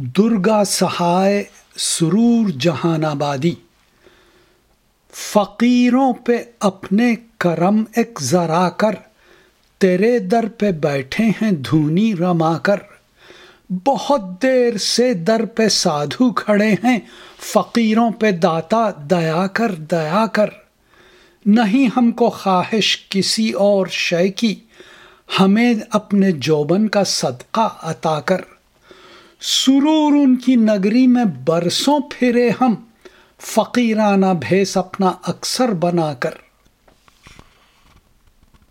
درگا سہائے سرور جہان آبادی فقیروں پہ اپنے کرم ایک ذرا کر، تیرے در پہ بیٹھے ہیں دھونی رما کر۔ بہت دیر سے در پہ سادھو کھڑے ہیں، فقیروں پہ داتا دیا کر دیا کر۔ نہیں ہم کو خواہش کسی اور شے کی، ہمیں اپنے جوبن کا صدقہ عطا کر۔ سرور ان کی نگری میں برسوں پھرے ہم فقیرانہ بھیس اپنا اکثر بنا کر۔